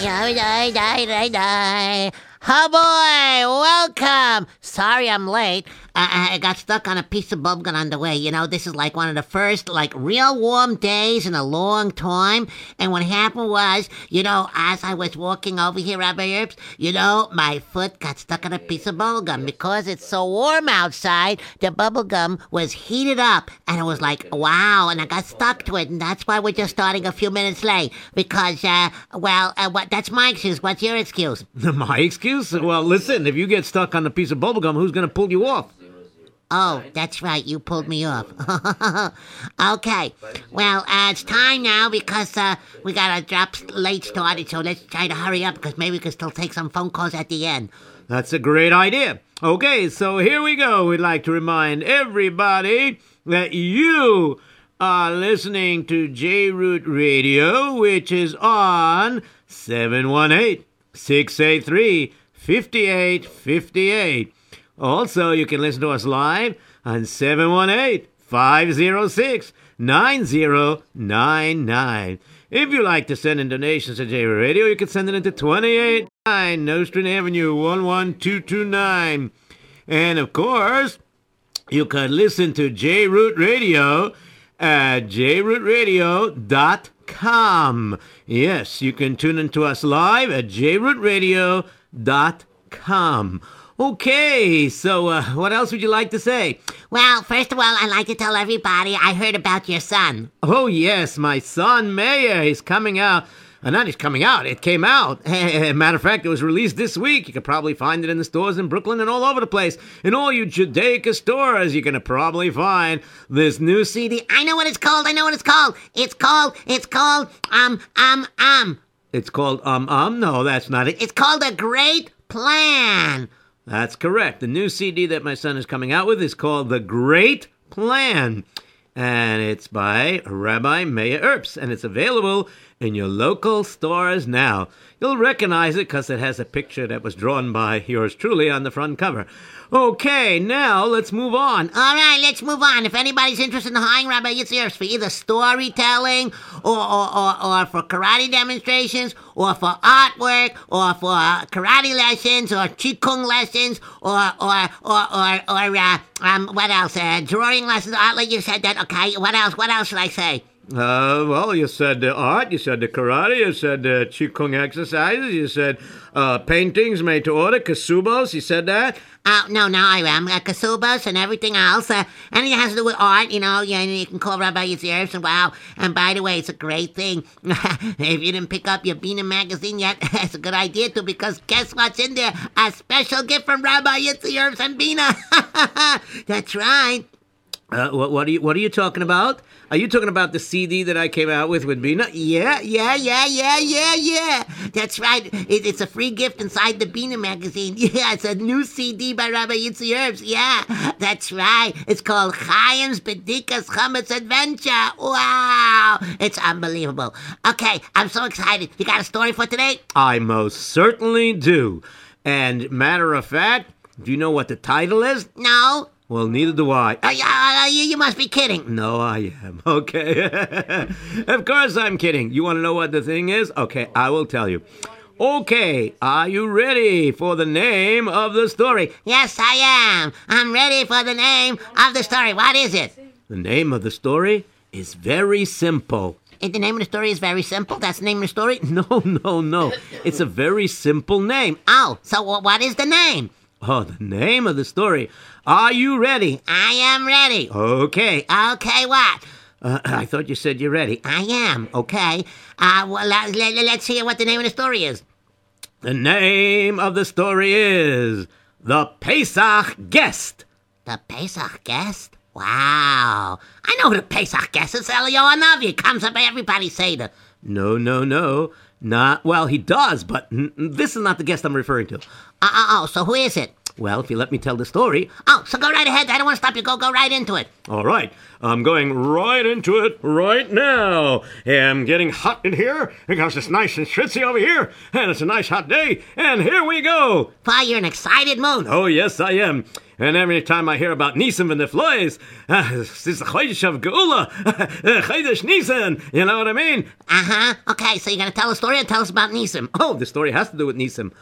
Die, die, die, die, die. Oh boy, welcome. Sorry I'm late. I, I got stuck on a piece of bubblegum on the way. You know, this is like one of the first, like, real warm days in a long time. And what happened was, you know, as I was walking over here, Rabbi Erps, you know, my foot got stuck on a piece of bubblegum. Because it's so warm outside, the bubblegum was heated up. And it was like, wow. And I got stuck to it. And that's why we're just starting a few minutes late. Because, uh, well, uh, what, that's my excuse. What's your excuse? My excuse? Well, listen, if you get stuck on a piece of bubblegum, who's going to pull you off? Oh, that's right. You pulled me off. okay. Well, uh, it's time now because uh, we got a drop late started, so let's try to hurry up because maybe we can still take some phone calls at the end. That's a great idea. Okay, so here we go. We'd like to remind everybody that you are listening to J Root Radio, which is on 718 683 5858. Also, you can listen to us live on 718 506 9099. If you like to send in donations to J Radio, you can send it into 289 Nostrand Avenue 11229. And of course, you can listen to J Root Radio at jrootradio.com. Yes, you can tune into us live at jrootradio.com. Okay, so uh, what else would you like to say? Well, first of all, I'd like to tell everybody I heard about your son. Oh, yes, my son Meir. He's coming out. Uh, not he's coming out, it came out. Matter of fact, it was released this week. You could probably find it in the stores in Brooklyn and all over the place. In all you Judaica stores, you can probably find this new CD. I know what it's called. I know what it's called. It's called, it's called, um, um, um. It's called Um Um. No, that's not it. It's called A Great Plan. That's correct. The new CD that my son is coming out with is called The Great Plan. And it's by Rabbi Meir Erps. And it's available in your local stores now. You'll recognize it because it has a picture that was drawn by yours truly on the front cover. Okay, now let's move on. All right, let's move on. If anybody's interested in hiring Rabbi Yitzhak for either storytelling or, or, or, or for karate demonstrations or for artwork or for uh, karate lessons or qigong lessons or or or or, or uh, um what else? Uh, drawing lessons. Art, like you said that. Okay. What else? What else should I say? Uh, well, you said the art, you said the karate, you said the qigong exercises, you said uh, paintings made to order, kasubos, you said that? Uh, no, no, I am. Uh, kasubas and everything else. Uh, anything that has to do with art, you know, you, you can call Rabbi Yitzhak and wow. And by the way, it's a great thing. if you didn't pick up your Bina magazine yet, it's a good idea to because guess what's in there? A special gift from Rabbi Yitzhak and Bina. That's right. Uh, what, what are you What are you talking about? Are you talking about the CD that I came out with with Bina? Yeah, yeah, yeah, yeah, yeah, yeah. That's right. It, it's a free gift inside the Bina magazine. Yeah, it's a new CD by Rabbi Yitzy Erps. Yeah, that's right. It's called Chaim's Bedikas Chametz Adventure. Wow, it's unbelievable. Okay, I'm so excited. You got a story for today? I most certainly do. And matter of fact, do you know what the title is? No. Well, neither do I. Uh, uh, you, you must be kidding. No, I am. Okay. of course I'm kidding. You want to know what the thing is? Okay, I will tell you. Okay, are you ready for the name of the story? Yes, I am. I'm ready for the name of the story. What is it? The name of the story is very simple. And the name of the story is very simple. That's the name of the story. No, no, no. It's a very simple name. Oh, so what is the name? Oh, the name of the story. Are you ready? I am ready. Okay. Okay, what? Uh, I thought you said you're ready. I am. Okay. Uh, well, let, let, let's hear what the name of the story is. The name of the story is The Pesach Guest. The Pesach Guest? Wow. I know who the Pesach Guest is. Eliyahu Hanavi. Comes up everybody Seder. No, no, no. Not, well, he does, but this is not the guest I'm referring to. Uh, uh, oh, so who is it? Well, if you let me tell the story. Oh, so go right ahead. I don't want to stop you. Go, go right into it. All right, I'm going right into it right now. I'm getting hot in here because it's nice and schwitzy over here, and it's a nice hot day, and here we go. Why, you're in an excited mood. Oh, yes, I am. And every time I hear about Nisim and the flies, uh, this is the Chodesh of Geula, Chodesh Nisan, you know what I mean? Uh huh. Okay, so you're going to tell a story and tell us about Nisim. Oh, the story has to do with Nisim.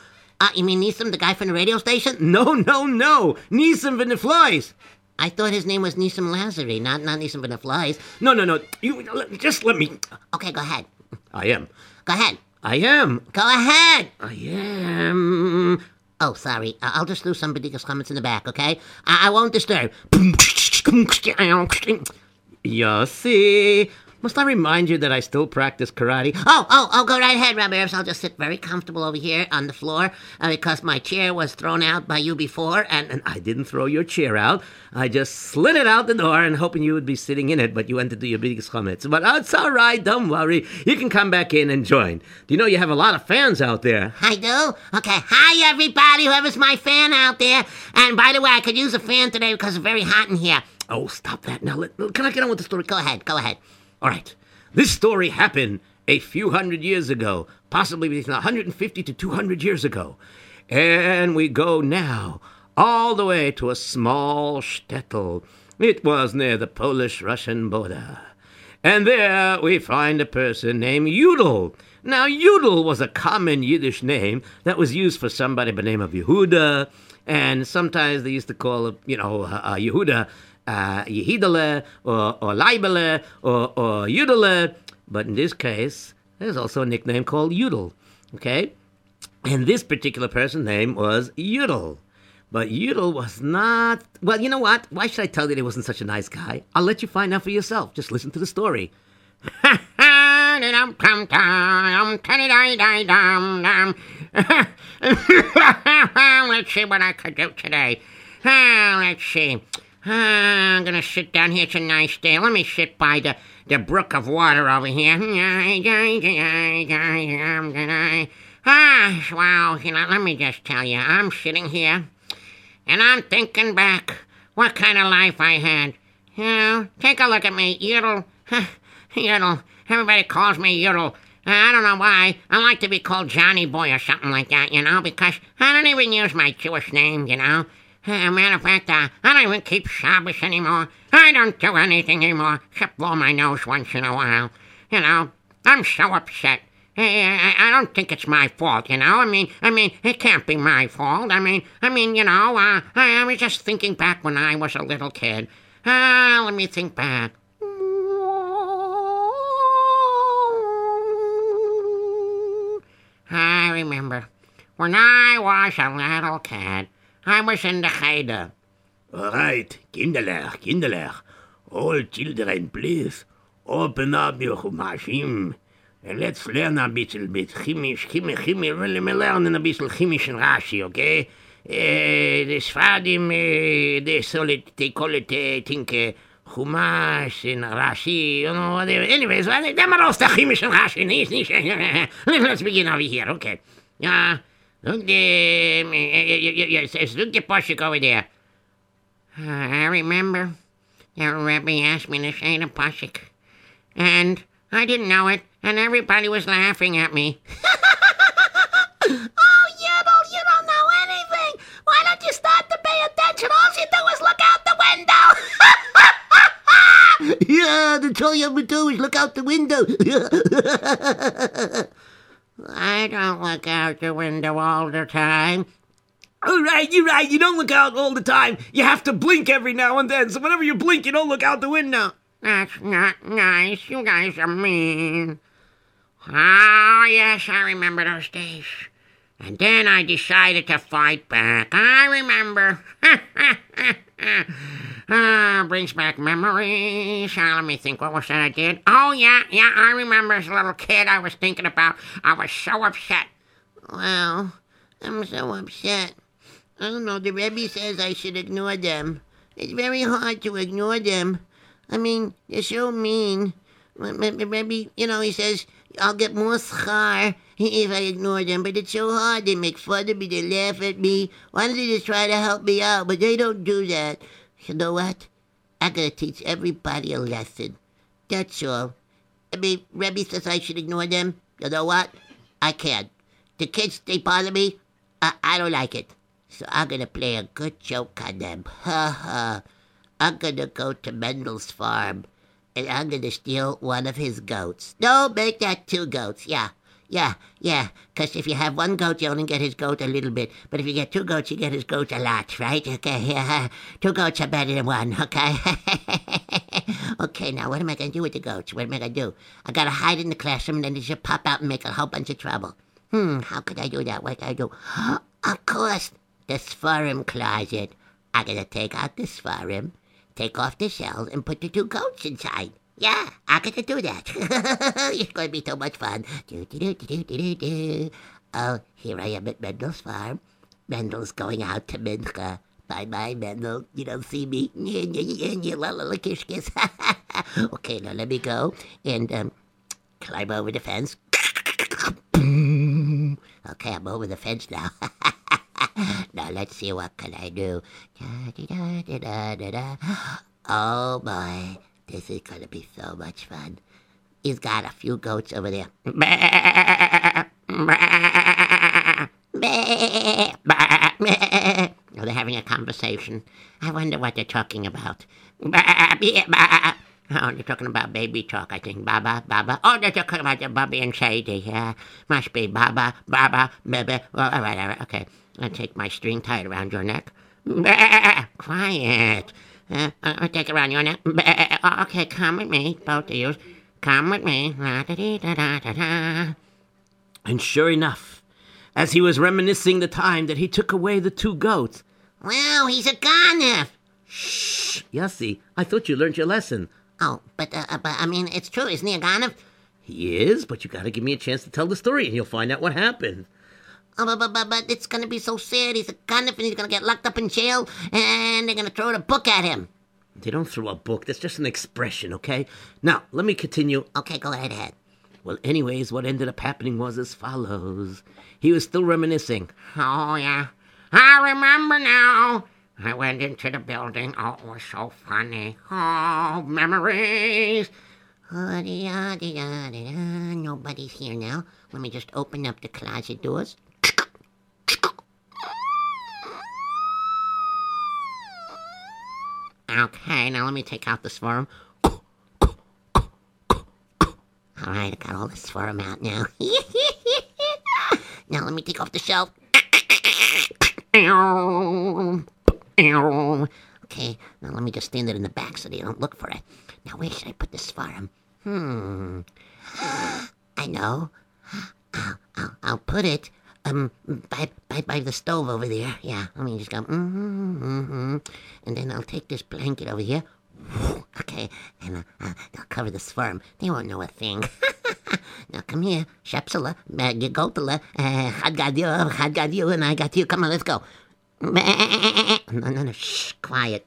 Uh, you mean Nisim, the guy from the radio station? No, no, no. Nisim from the flies. I thought his name was Nisim Lazary, not, not Nisim from the Flies. No, no, no. You just let me. Okay, go ahead. I am. Go ahead. I am. Go ahead. I am. Oh, sorry. Uh, I'll just do some ridiculous comments in the back, okay? I, I won't disturb. Yossi. Must I remind you that I still practice karate? Oh, oh, oh, go right ahead, Rabbi. I'll just sit very comfortable over here on the floor uh, because my chair was thrown out by you before, and, And I didn't throw your chair out. I just slid it out the door and hoping you would be sitting in it, but you went to do your bedikas chametz. But it's all right, don't worry. You can come back in and join. Do you know you have a lot of fans out there? I do? Okay. Hi, everybody, whoever's my fan out there. And by the way, I could use a fan today because it's very hot in here. Oh, stop that. Now, let, can I get on with the story? Go ahead, go ahead. All right. This story happened a few hundred years ago, possibly between 150 to 200 years ago. And we go now all the way to a small shtetl. It was near the Polish Russian border. And there we find a person named Yudel. Now, Yudel was a common Yiddish name that was used for somebody by the name of Yehuda, and sometimes they used to call, you know, uh, uh, Yehuda uh, or, or Leibele or, or Yudele. But in this case, there's also a nickname called Yudel. Okay? And this particular person's name was Yudel. But Yudel was not. Well, you know what? Why should I tell you that he wasn't such a nice guy? I'll let you find out for yourself. Just listen to the story. Let's see what I could do today. Let's see. Ah, I'm gonna sit down here. It's a nice day. Let me sit by the, the brook of water over here. I'm gonna. Ah, well, you know, let me just tell you, I'm sitting here and I'm thinking back what kind of life I had. You know, take a look at me, Yodel. Yodel. Everybody calls me Yodel. I don't know why. I like to be called Johnny Boy or something like that, you know, because I don't even use my Jewish name, you know. Uh, matter of fact, uh, I don't even keep Shabbos anymore. I don't do anything anymore except blow my nose once in a while. You know, I'm so upset. Hey, I, I don't think it's my fault, you know. I mean, I mean, it can't be my fault. I mean, I mean, you know, uh, I, I was just thinking back when I was a little kid. Ah, let me think back. I remember when I was a little kid. I was in cheder. All right, Kinderler, Kinderler. All children, please. Open up your Chumashim. And let's learn a little bit Chimisch, Chimisch, Chimisch. Well, we learn a little Chimisch and Rashi, okay? Uh, the Sfadim, uh, they, call it, they call it, I uh, think, uh, Chumash and Rashi, you know, whatever. Anyways, them are all the Chimisch and Rashi. Let's begin over here, okay? Yeah. Look there. Look the Poshik over there. Uh, I remember the Rebbe asked me to say the Poshik. And I didn't know it, and everybody was laughing at me. oh, Yibble, you don't know anything. Why don't you start to pay attention? All you do is look out the window. yeah, that's all you have to do is look out the window. I don't look out the window all the time. All right, you're right. You don't look out all the time. You have to blink every now and then. So whenever you blink, you don't look out the window. That's not nice. You guys are mean. Oh, yes, I remember those days. And then I decided to fight back. I remember. Ah, brings back memories. Ah, let me think. What was that I did? Oh, yeah, yeah, I remember as a little kid I was thinking about. I was so upset. Well, I'm so upset. I don't know. The Rebbe says I should ignore them. It's very hard to ignore them. I mean, they're so mean. Maybe, maybe, you know, he says, I'll get more schar if I ignore them, but it's so hard. They make fun of me, they laugh at me. Why don't they just try to help me out? But they don't do that. You know what? I gotta teach everybody a lesson. That's all. I mean, Rebbe says I should ignore them. You know what? I can't. The kids, they bother me. I, don't like it. So I'm gonna play a good joke on them. Ha ha. I'm gonna go to Mendel's farm and I'm gonna steal one of his goats. No, make that two goats. Yeah, yeah, yeah. Because if you have one goat, you only get his goat a little bit. But if you get two goats, you get his goat a lot, right? Okay, yeah. Two goats are better than one, okay? okay, now what am I gonna do with the goats? What am I gonna do? I gotta hide in the classroom and then they just pop out and make a whole bunch of trouble. Hmm, how could I do that? What could I do? of course, the Sfarim closet. I gotta take out the Sfarim take off the shells and put the two goats inside. Yeah, I get to do that. it's to be so much fun. Oh, here I am at Mendel's farm. Mendel's going out to Mincha. Bye bye, Mendel. You don't see me. okay, now let me go and um, climb over the fence. okay, I'm over the fence now. now let's see what can I do. Oh my, this is gonna be so much fun. He's got a few goats over there. They're having a conversation. I wonder what they're talking about. Oh, they're talking about baby talk, I think. Baba, Baba. Oh, they're talking about the Bubby and Shady. Yeah, must be Baba, Baba, baby. Well, all right, all right, okay. I'll take my string tied around your neck. Quiet. Uh, I'll take it around your neck. Okay, come with me, both of you. Come with me. And sure enough, as he was reminiscing the time that he took away the two goats. Well, he's a gonif. Shh, Yossi, I thought you learned your lesson. Oh, but, uh, but I mean, it's true, isn't he a gonif? He is, but you gotta give me a chance to tell the story and you'll find out what happened. Oh, but, but, but, but it's gonna be so sad. He's a gonif and he's gonna get locked up in jail and they're gonna throw the book at him. They don't throw a book. That's just an expression, okay? Now, let me continue. Okay, go right ahead. Well, anyways, what ended up happening was as follows. He was still reminiscing. Oh, yeah. I remember now. I went into the building. Oh, it was so funny. Oh, memories. Nobody's here now. Let me just open up the closet doors. Okay, now let me take out the Sfarim. All right, I got all the Sfarim out now. now let me take off the shelf. Okay, now let me just stand it in the back so they don't look for it. Now where should I put this Sfarim? Hmm. I know. I'll, I'll, I'll put it um by, by by the stove over there. Yeah, let me just go. Mm-hmm, mm-hmm. And then I'll take this blanket over here. Okay, and uh, uh, I'll cover the Sfarim. They won't know a thing. now come here, Shepsula, uh, uh, I got you, I got you, and I got you. Come on, let's go. No, no, no, shh, quiet.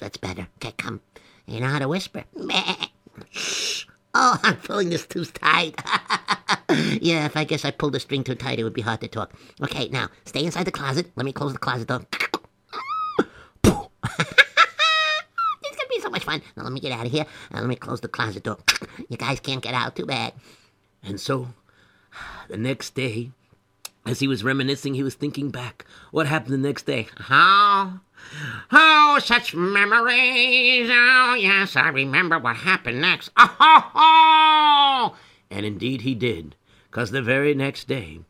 That's better. Okay, come. You know how to whisper. Shh. Oh, I'm pulling this too tight. yeah, if I guess I pulled the string too tight, it would be hard to talk. Okay, now, stay inside the closet. Let me close the closet door. it's gonna be so much fun. Now, let me get out of here. Now, let me close the closet door. You guys can't get out. Too bad. And so, the next day, as he was reminiscing, he was thinking back. What happened the next day? Oh, oh, such memories. Oh, yes, I remember what happened next. Oh, ho, ho. And indeed he did, because the very next day,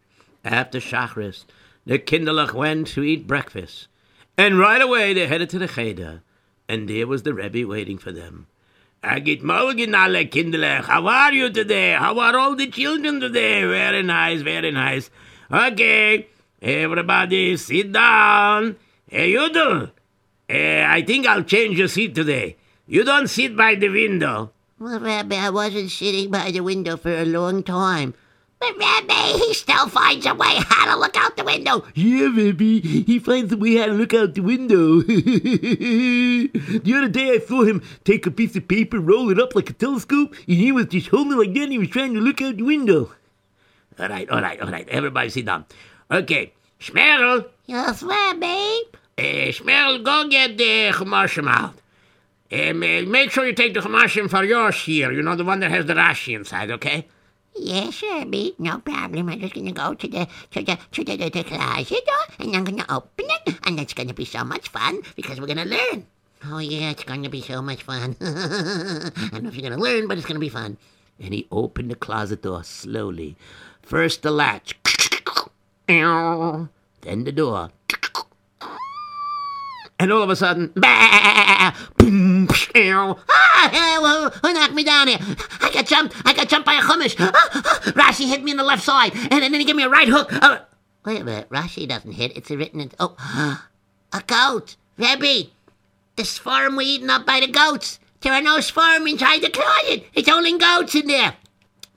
after Shachris, the Kinderlach went to eat breakfast. And right away they headed to the Cheder, and there was the Rebbe waiting for them. Agit morgen alle Kinderlach. How are you today? How are all the children today? Very nice, very nice. Okay, everybody sit down. Hey, Yudel, uh, I think I'll change your seat today. You don't sit by the window. Well, Rabbi, I wasn't sitting by the window for a long time. But Rabbi, he still finds a way how to look out the window. Yeah, baby. He finds a way how to look out the window. the other day I saw him take a piece of paper, roll it up like a telescope, and he was just holding it like that and he was trying to look out the window. All right, all right, all right. Everybody sit down. Okay, Schmerl, Yes, Rabbi. uh, Schmerl, go get the Chamashim out. Um, uh, make sure you take the Chamashim for yours here. You know, the one that has the Rashi inside, okay? Yes, Rabbi. No problem. I'm just gonna go to the to the to the, the, the closet door and I'm gonna open it, and it's gonna be so much fun because we're gonna learn. Oh yeah, it's gonna be so much fun. I don't know if you're gonna learn, but it's gonna be fun. And he opened the closet door slowly. First the latch, then the door. And all of a sudden, boom. Ah, who knocked me down here? I got jumped. I got jumped by a chumash. Rashi hit me in the left side, and then he gave me a right hook. Uh, wait a minute. Rashi doesn't hit. It's written in. Oh, a goat. Rebbe, the Sfarim were eaten up by the goats. There are no Sfarim inside the closet. It's only goats in there.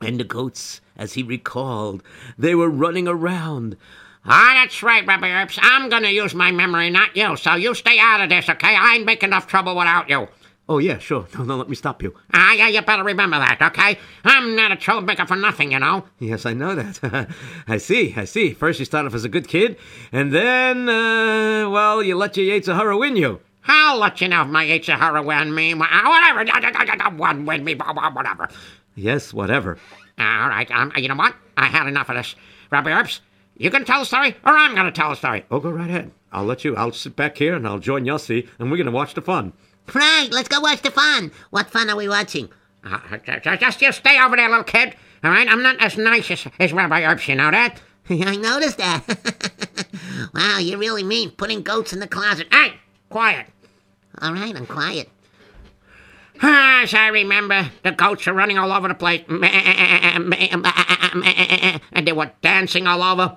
and the goats, as he recalled, they were running around. Ah, that's right, Rabbi Erps. I'm gonna use my memory, not you. So you stay out of this, okay? I ain't make enough trouble without you. Oh, yeah, sure. No, no, let me stop you. Ah, yeah, you better remember that, okay? I'm not a troublemaker for nothing, you know. Yes, I know that. I see, I see. First you start off as a good kid, and then, uh, well, you let your Yetzer Hara win you. I'll let you know if my Yetzer Hara win me. wha- Whatever. One win me. Whatever. Yes, whatever. All right. Um, you know what? I had enough of this. Rabbi Erps, you gonna tell a story, or I'm gonna tell a story? Oh, go right ahead. I'll let you. I'll sit back here and I'll join Yossi, and we're going to watch the fun. Right, let's go watch the fun. What fun are we watching? Uh, just, just you stay over there, little kid. All right? I'm not as nice as, as Rabbi Erps, you know that? I noticed that. wow, you really mean putting goats in the closet. Hey, quiet. All right, I'm quiet. As I remember, the goats are running all over the place. And they were dancing all over.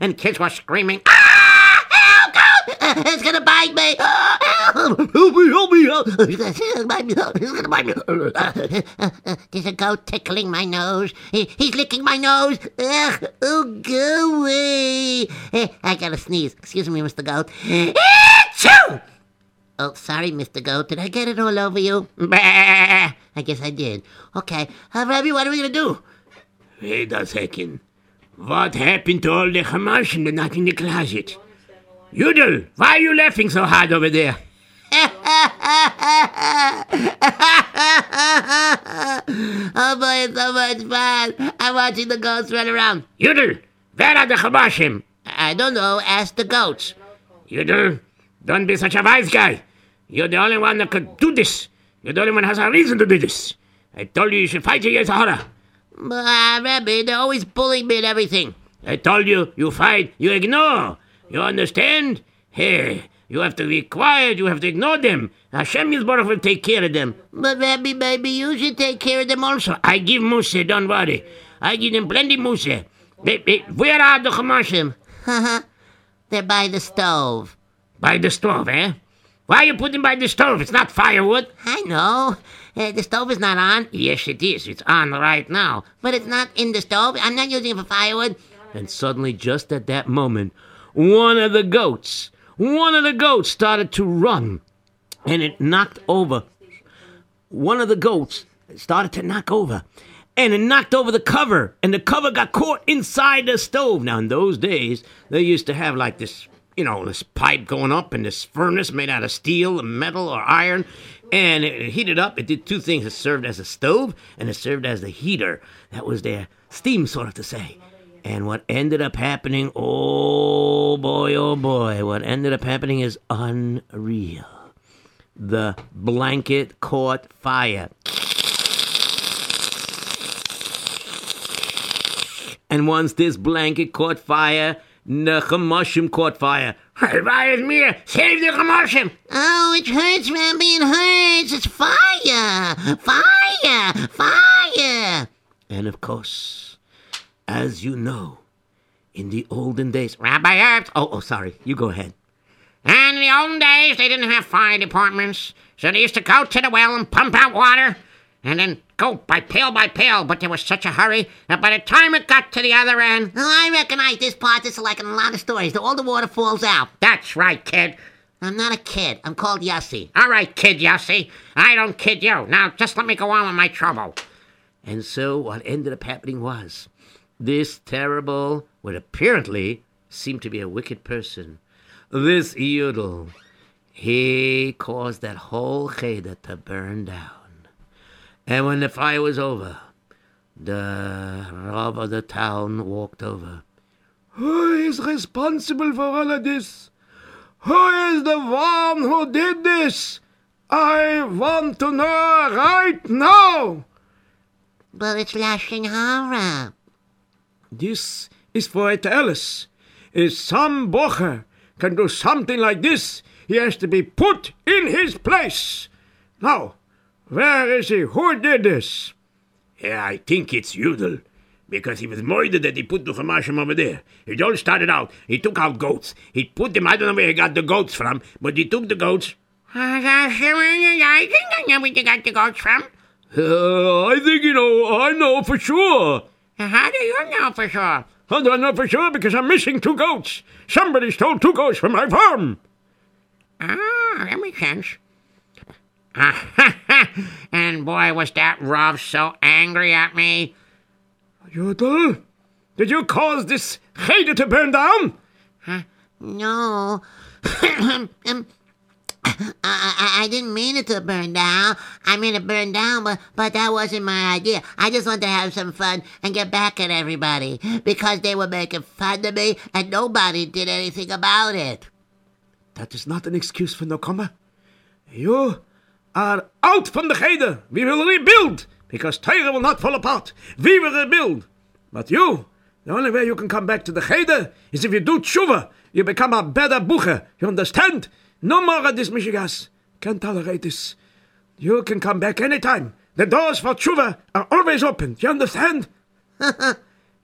And kids were screaming. Ah, help! Uh, it's gonna bite me. Ah, help! Help me, help me, help It's gonna bite me. Uh, uh, uh, There's a goat tickling my nose. He's licking my nose. Ugh, oh, go away. Eh, I gotta sneeze. Excuse me, Mr. Goat. Achoo! Oh, sorry, Mr. Goat. Did I get it all over you? Bah. I guess I did. Okay. Uh, Rabbi, what are we gonna do? Wait a second. What happened to all the Hamas and not in the closet? Yudel, why are you laughing so hard over there? oh boy, it's so much fun. I'm watching the goats run around. Yudel, where are the Chumashim? I don't know. Ask the goats. Yudel, don't be such a wise guy. You're the only one that could do this. You're the only one who has a reason to do this. I told you you should fight your Yetzer Hara. Uh, Rabbi, they're always bullying me and everything. I told you, you fight, you ignore. You understand? Hey, you have to be quiet, you have to ignore them. Hashem Yisborach will take care of them. But Rabbi, maybe you should take care of them also. I give mussar, don't worry. I give them plenty mussar. Where are the Chumashim? they're by the stove. By the stove, eh? Why are you put them by the stove? It's not firewood. I know. Uh, the stove is not on, Yes, it is. It's on right now. but it's not in the stove. I'm not using it for firewood. And suddenly, just at that moment, one of the goats, one of the goats started to run, and it knocked over. One of the goats started to knock over, and it knocked over the cover, and the cover got caught inside the stove. Now, in those days, they used to have like this, you know, this pipe going up and this furnace made out of steel, metal, or iron. And it heated up. It did two things. It served as a stove and it served as a heater. That was their steam, sort of to say. And what ended up happening, oh boy, oh boy, what ended up happening is unreal. The blanket caught fire. And once this blanket caught fire, the Chamashim caught fire. Is me? Save the Chumashim. Oh, it hurts, Rabbi. It hurts. It's fire. Fire. Fire. And of course, as you know, in the olden days. Rabbi Erps, Oh, oh, sorry. You go ahead. And in the olden days, they didn't have fire departments, so they used to go to the well and pump out water, and then go by pail by pail, but there was such a hurry that by the time it got to the other end, Oh, I recognize this part. This is like in a lot of stories. All the water falls out. that's right, kid. I'm not a kid. I'm called Yossi. All right, kid Yossi. I don't kid you. Now just let me go on with my trouble. And so what ended up happening was this terrible, what apparently seemed to be a wicked person, this Yudel, he caused that whole cheder to burn down. And when the fire was over, the Rav of the town walked over. Who is responsible for all of this? Who is the one who did this? I want to know right now. But it's Lashon Hara. This is for it Alice. If some bocher can do something like this, he has to be put in his place. Now, where is he? Who did this? Yeah, I think it's Yudel. Because he was murdered that he put the Chamashim over there. It all started out. He took out goats. He put them, I don't know where he got the goats from, but he took the goats. I think I know where you got the goats from. Uh, I think you know. I know for sure. How do you know for sure? How do I know for sure? Because I'm missing two goats. Somebody stole two goats from my farm. Ah, that makes sense. and boy, was that Rav so angry at me. Yodel, did you cause this cheder to burn down? No. um, I, I, I didn't mean it to burn down. I mean it burned down, but, but that wasn't my idea. I just wanted to have some fun and get back at everybody because they were making fun of me and nobody did anything about it. That is not an excuse for no comma. You are out from the cheder. We will rebuild because Torah will not fall apart. We will rebuild. But you, the only way you can come back to the cheder is if you do tshuva. You become a better bucher. You understand? No more of this mishigas. Can't tolerate this. You can come back anytime. The doors for tshuva are always open. You understand?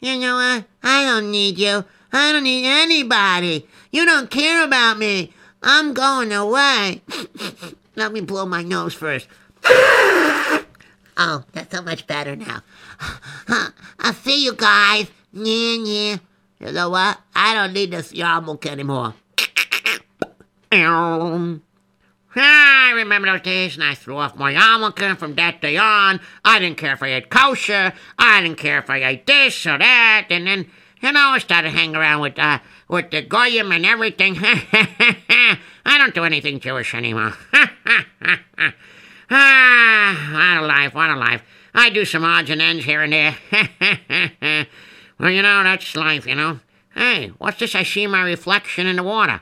You know what? I don't need you. I don't need anybody. You don't care about me. I'm going away. Let me blow my nose first. oh, that's so much better now. I'll see you guys. Yeah, yeah. You know what? I don't need this yarmulke anymore. I remember those days and I threw off my yarmulke from that day on. I didn't care if I ate kosher. I didn't care if I ate this or that. And then, you know, I started hanging around with, uh, with the goyim and everything. I don't do anything Jewish anymore. Ah, what a life, what a life. I do some odds and ends here and there. well, you know, that's life, you know. Hey, what's this? I see my reflection in the water.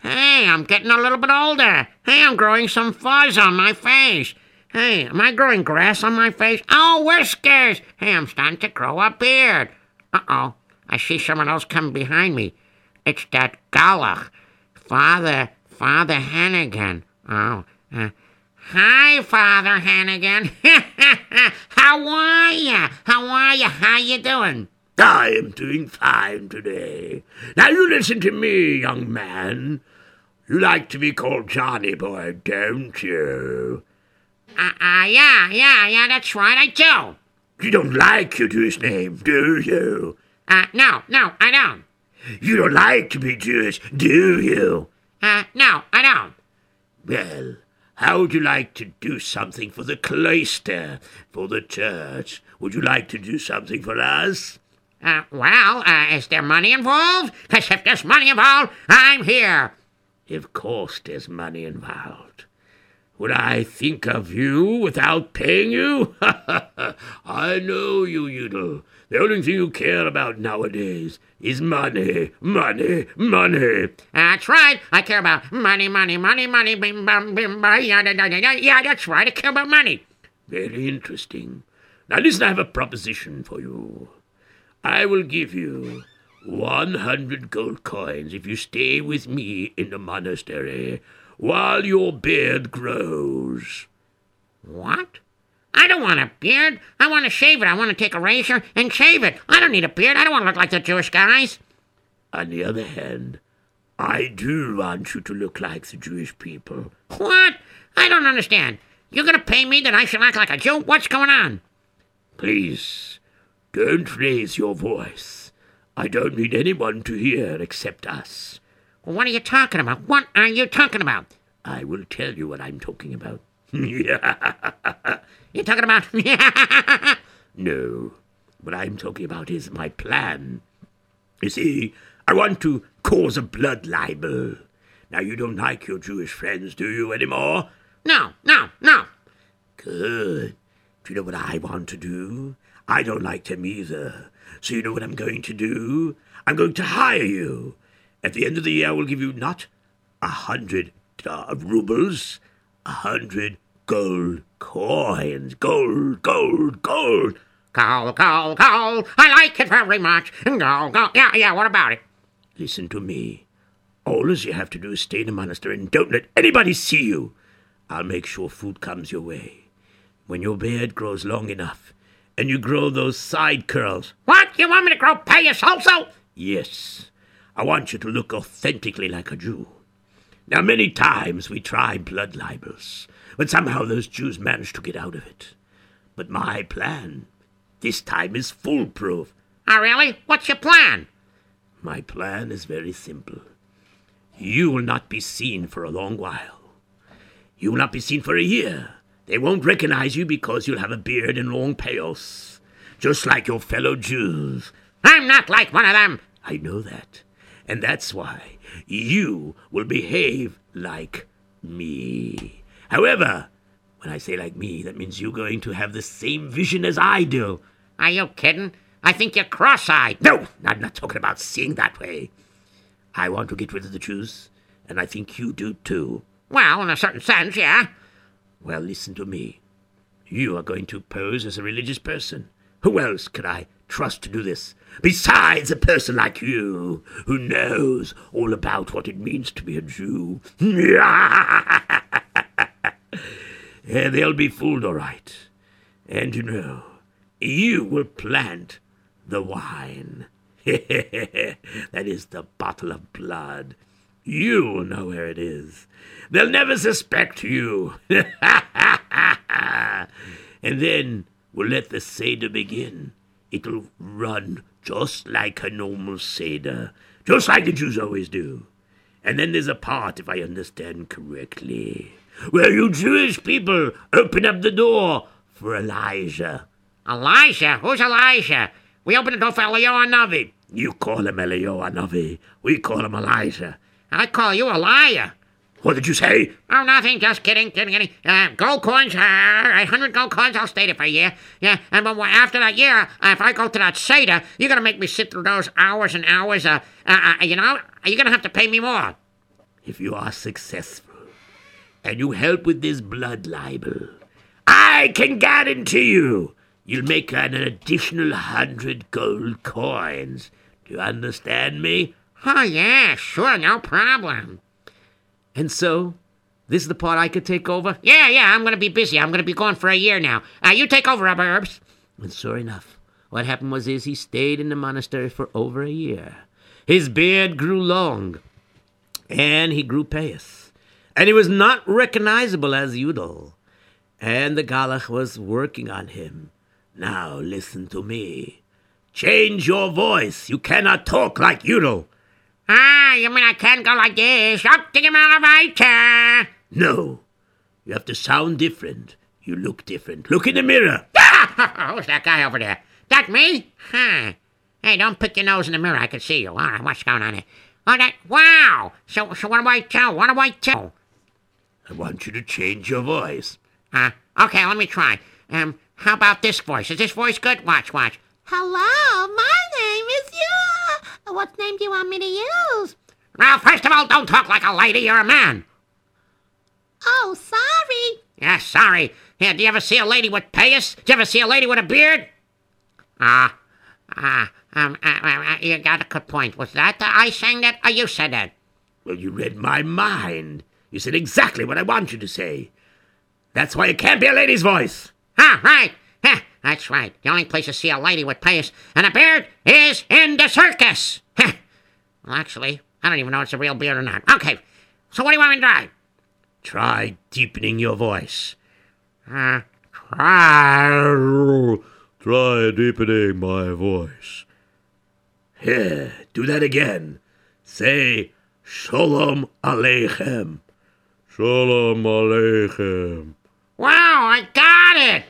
Hey, I'm getting a little bit older. Hey, I'm growing some fuzz on my face. Hey, am I growing grass on my face? Oh, whiskers. Hey, I'm starting to grow a beard. Uh-oh, I see someone else coming behind me. It's that Galach. Father, Father Hannigan. Oh, uh, hi, Father Hannigan. How are you? How are you? How you doing? I am doing fine today. Now you listen to me, young man. You like to be called Johnny Boy, don't you? Uh, uh, yeah, yeah, yeah, that's right, I do. You don't like your Jewish name, do you? Uh, no, no, I don't. You don't like to be Jewish, do you? Uh, no, I don't. Well, how would you like to do something for the cloister, for the church? Would you like to do something for us? Uh, well, uh, is there money involved? Because if there's money involved, I'm here. Of course there's money involved. Would I think of you without paying you? I know you, Yudel. The only thing you care about nowadays is money, money, money. That's right. I care about money, money, money, money, bim, bam, bim, bam, yada, yada, yada. Yeah, that's right. I care about money. Very interesting. Now listen, I have a proposition for you. I will give you 100 gold coins if you stay with me in the monastery while your beard grows. What? I don't want a beard. I want to shave it. I want to take a razor and shave it. I don't need a beard. I don't want to look like the Jewish guys. On the other hand, I do want you to look like the Jewish people. What? I don't understand. You're gonna pay me that I should act like a Jew? What's going on? Please, don't raise your voice. I don't need anyone to hear except us. What are you talking about? What are you talking about? I will tell you what I'm talking about. You talking about? No, what I'm talking about is my plan. You see, I want to cause a blood libel. Now, you don't like your Jewish friends, do you, anymore? no, no, no. Good. Do you know what I want to do? I don't like them either. So you know what I'm going to do? I'm going to hire you. At the end of the year, I will give you not a hundred uh, rubles, a hundred gold coins. Gold, gold, gold. Go, go, go. I like it very much. Go, go. Yeah, yeah, what about it? Listen to me. All you have to do is stay in the monastery and don't let anybody see you. I'll make sure food comes your way. When your beard grows long enough and you grow those side curls, What? You want me to grow payas also? yes, I want you to look authentically like a Jew. Now, many times we try blood libels, but somehow those Jews managed to get out of it. But my plan this time is foolproof. Oh, really? What's your plan? My plan is very simple. You will not be seen for a long while. You will not be seen for a year. They won't recognize you because you'll have a beard and long payos, just like your fellow Jews. I'm not like one of them. I know that. And that's why you will behave like me. However, when I say like me, that means you're going to have the same vision as I do. Are you kidding? I think you're cross-eyed. No, I'm not talking about seeing that way. I want to get rid of the Jews, and I think you do too. Well, in a certain sense, yeah. Well, listen to me. You are going to pose as a religious person. Who else could I trust to do this? Besides a person like you, who knows all about what it means to be a Jew. Eh, They'll be fooled, all right. And you know, you will plant the wine. that is the bottle of blood. You will know where it is. They'll never suspect you. and then we'll let the Seder begin. It'll run just like a normal Seder, just like the Jews always do. And then there's a part, if I understand correctly, where you Jewish people open up the door for Elijah. Elijah? Who's Elijah? We opened the door for Eliyahu Navi. You call him Eliyahu Navi. We call him Elijah. I call you a liar. What did you say? Oh, nothing. Just kidding, kidding, kidding. Uh, gold coins, uh, a hundred gold coins. I'll stay there for a year. Yeah, and but after that year, uh, if I go to that Seder, you're gonna make me sit through those hours and hours. Uh, uh, uh, you know, you're gonna have to pay me more. If you are successful and you help with this blood libel, I can guarantee you you'll make an additional hundred gold coins. Do you understand me? Oh yeah, sure, no problem. And so, this is the part I could take over? Yeah, yeah, I'm gonna be busy. I'm gonna be gone for a year now. Uh, you take over, Erps. And sure enough, what happened was is he stayed in the monastery for over a year. His beard grew long, and he grew payas, and he was not recognizable as Yudel. And the Galach was working on him. Now listen to me. Change your voice. You cannot talk like Yudel. Ah, you mean I can't go like this? Up to the elevator. No. You have to sound different. You look different. Look in the mirror. Ah, who's that guy over there? That me? Huh. Hey, don't pick your nose in the mirror. I can see you. All right, what's going on here? Oh, that, wow. So, so what do I tell? What do I tell? I want you to change your voice. Uh, okay, let me try. Um, how about this voice? Is this voice good? Watch, watch. Hello, my name is you. What name do you want me to use? Now, first of all, don't talk like a lady. You're a man. Oh, sorry. Yeah, sorry. Yeah, do you ever see a lady with payas? Do you ever see a lady with a beard? Ah, ah, um, uh, uh, uh, you got a good point. Was that I saying that, or you said that? Well, you read my mind. You said exactly what I want you to say. That's why it can't be a lady's voice. Ah, right. Huh, that's right. The only place to see a lady with payas and a beard is in the circus. Huh. Well, actually, I don't even know if it's a real beard or not. Okay, so what do you want me to try? Try deepening your voice. Uh, try. Try deepening my voice. Here, do that again. Say Shalom Aleichem. Shalom Aleichem. Wow, I got it!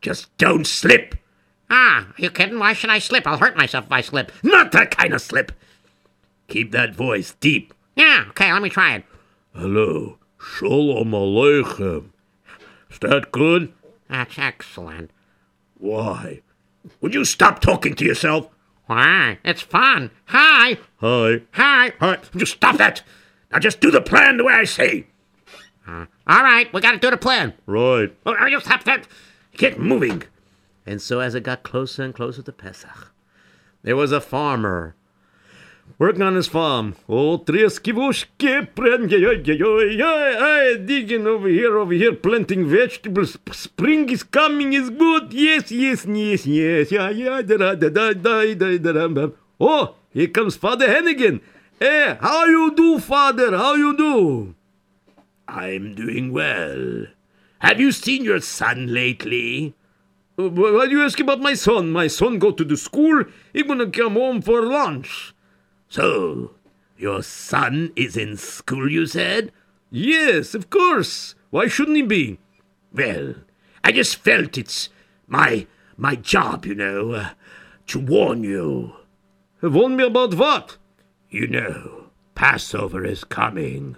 Just don't slip. Ah, are you kidding? Why should I slip? I'll hurt myself if I slip. Not that kind of slip. Keep that voice deep. Yeah, okay, let me try it. Hello. Shalom Aleichem. Is that good? That's excellent. Why? Would you stop talking to yourself? Why? It's fun. Hi. Hi. Hi. Right, just stop that. Now just do the plan the way I say. All right, we gotta do the plan. Right. Oh, now you stop that. Get moving. And so, as it got closer and closer to Pesach, there was a farmer working on his farm. Oh, treskivushke, I digging over here, over here, planting vegetables. Spring is coming, is good. Yes, yes, yes, yes. Yeah, yeah, da, da, da, da, da, da, da. Oh, here comes Father Hennigan. Eh, how you do, Father? How you do? I'm doing well. Have you seen your son lately? Why do you ask about my son? My son go to the school. He gonna come home for lunch. So, your son is in school, you said? Yes, of course. Why shouldn't he be? Well, I just felt it's my my job, you know, uh, to warn you. Warn me about what? You know, Passover is coming.